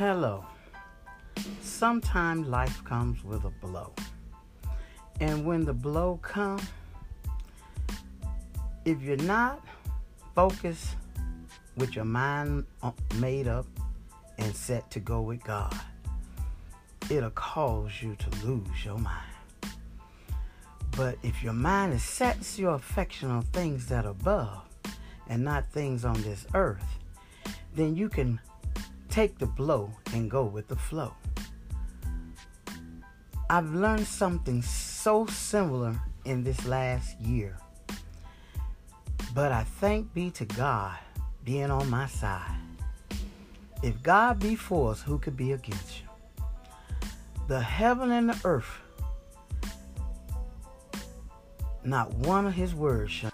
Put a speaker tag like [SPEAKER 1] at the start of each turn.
[SPEAKER 1] Hello. Sometimes life comes with a blow. And when the blow comes, if you're not focused with your mind uh, made up and set to go with God, it'll cause you to lose your mind. But if your mind is sets your affection on things that are above and not things on this earth, then you can take the blow and go with the flow. I've learned something so similar in this last year. But I thank be to God being on my side. If God be for us, who could be against you? The heaven and the earth, not one of his words shall